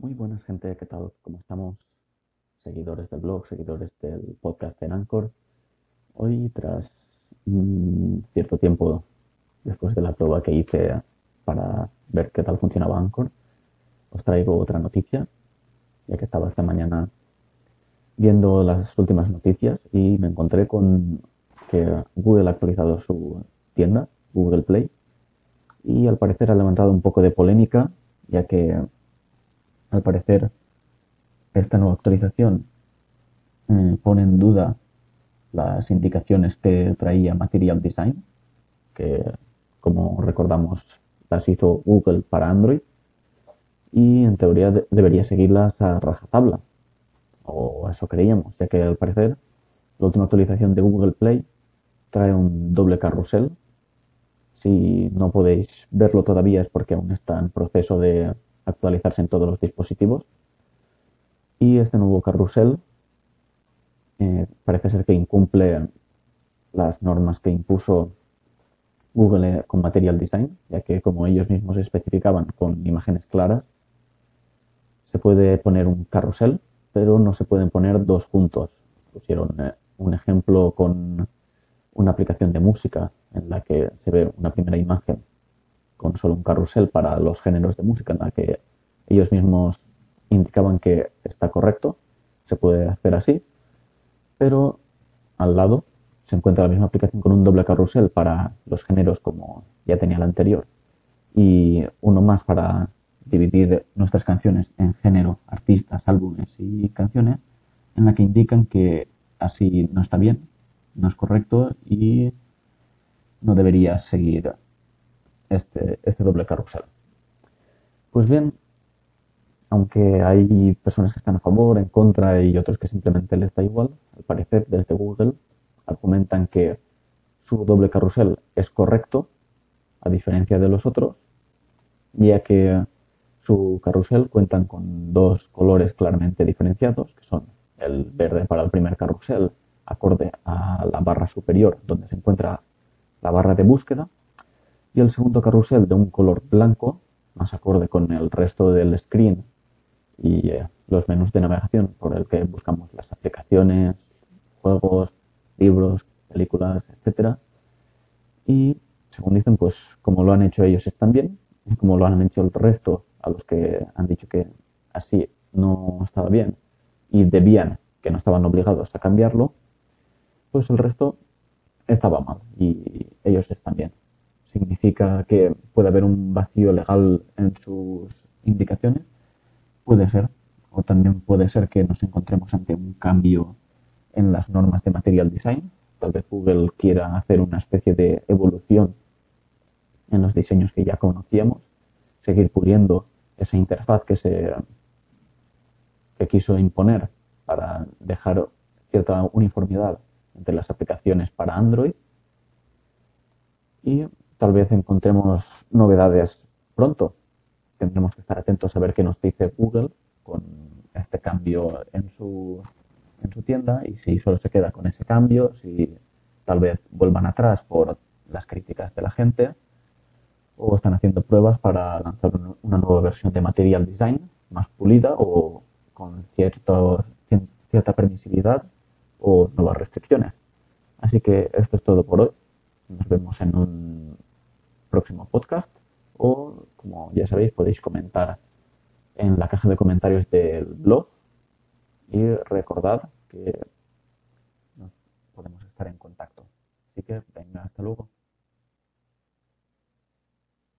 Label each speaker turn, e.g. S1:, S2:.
S1: Muy buenas gente, ¿qué tal? ¿Cómo estamos? Seguidores del blog, seguidores del podcast en Anchor. Hoy, tras un cierto tiempo después de la prueba que hice para ver qué tal funcionaba Anchor, os traigo otra noticia, ya que estaba esta mañana viendo las últimas noticias y me encontré con que Google ha actualizado su tienda, Google Play, y al parecer ha levantado un poco de polémica, ya que al parecer esta nueva actualización mm, pone en duda las indicaciones que traía Material Design, que como recordamos las hizo Google para Android, y en teoría debería seguirlas a rajatabla, o eso creíamos, ya que al parecer la última actualización de Google Play trae un doble carrusel. Si no podéis verlo todavía es porque aún está en proceso de actualizarse en todos los dispositivos. Y este nuevo carrusel eh, parece ser que incumple las normas que impuso Google con Material Design, ya que como ellos mismos especificaban con imágenes claras, se puede poner un carrusel, pero no se pueden poner dos juntos. Pusieron eh, un ejemplo con una aplicación de música en la que se ve una primera imagen con solo un carrusel para los géneros de música, en la que ellos mismos indicaban que está correcto, se puede hacer así, pero al lado se encuentra la misma aplicación con un doble carrusel para los géneros como ya tenía la anterior y uno más para dividir nuestras canciones en género, artistas, álbumes y canciones, en la que indican que así no está bien, no es correcto y no debería seguir este, este doble carrusel. Pues bien, aunque hay personas que están a favor, en contra y otros que simplemente les da igual, al parecer desde Google argumentan que su doble carrusel es correcto, a diferencia de los otros, ya que su carrusel cuentan con dos colores claramente diferenciados, que son el verde para el primer carrusel, acorde a la barra superior donde se encuentra la barra de búsqueda, y el segundo carrusel de un color blanco, más acorde con el resto del screen y eh, los menús de navegación por el que buscamos las aplicaciones, juegos, libros, películas, etcétera. Y según dicen, pues como lo han hecho ellos están bien, y como lo han hecho el resto a los que han dicho que así no estaba bien y debían, que no estaban obligados a cambiarlo, pues el resto estaba mal y ellos están bien significa que puede haber un vacío legal en sus indicaciones. Puede ser. O también puede ser que nos encontremos ante un cambio en las normas de material design. Tal vez Google quiera hacer una especie de evolución en los diseños que ya conocíamos, seguir puliendo esa interfaz que se que quiso imponer para dejar cierta uniformidad entre las aplicaciones para Android y tal vez encontremos novedades pronto. Tendremos que estar atentos a ver qué nos dice Google con este cambio en su, en su tienda y si solo se queda con ese cambio, si tal vez vuelvan atrás por las críticas de la gente o están haciendo pruebas para lanzar una nueva versión de Material Design más pulida o con cierto, cierta permisividad o nuevas restricciones. Así que esto es todo por hoy. Nos vemos en un próximo podcast o, como ya sabéis, podéis comentar en la caja de comentarios del blog y recordad que podemos estar en contacto. Así que venga, hasta luego.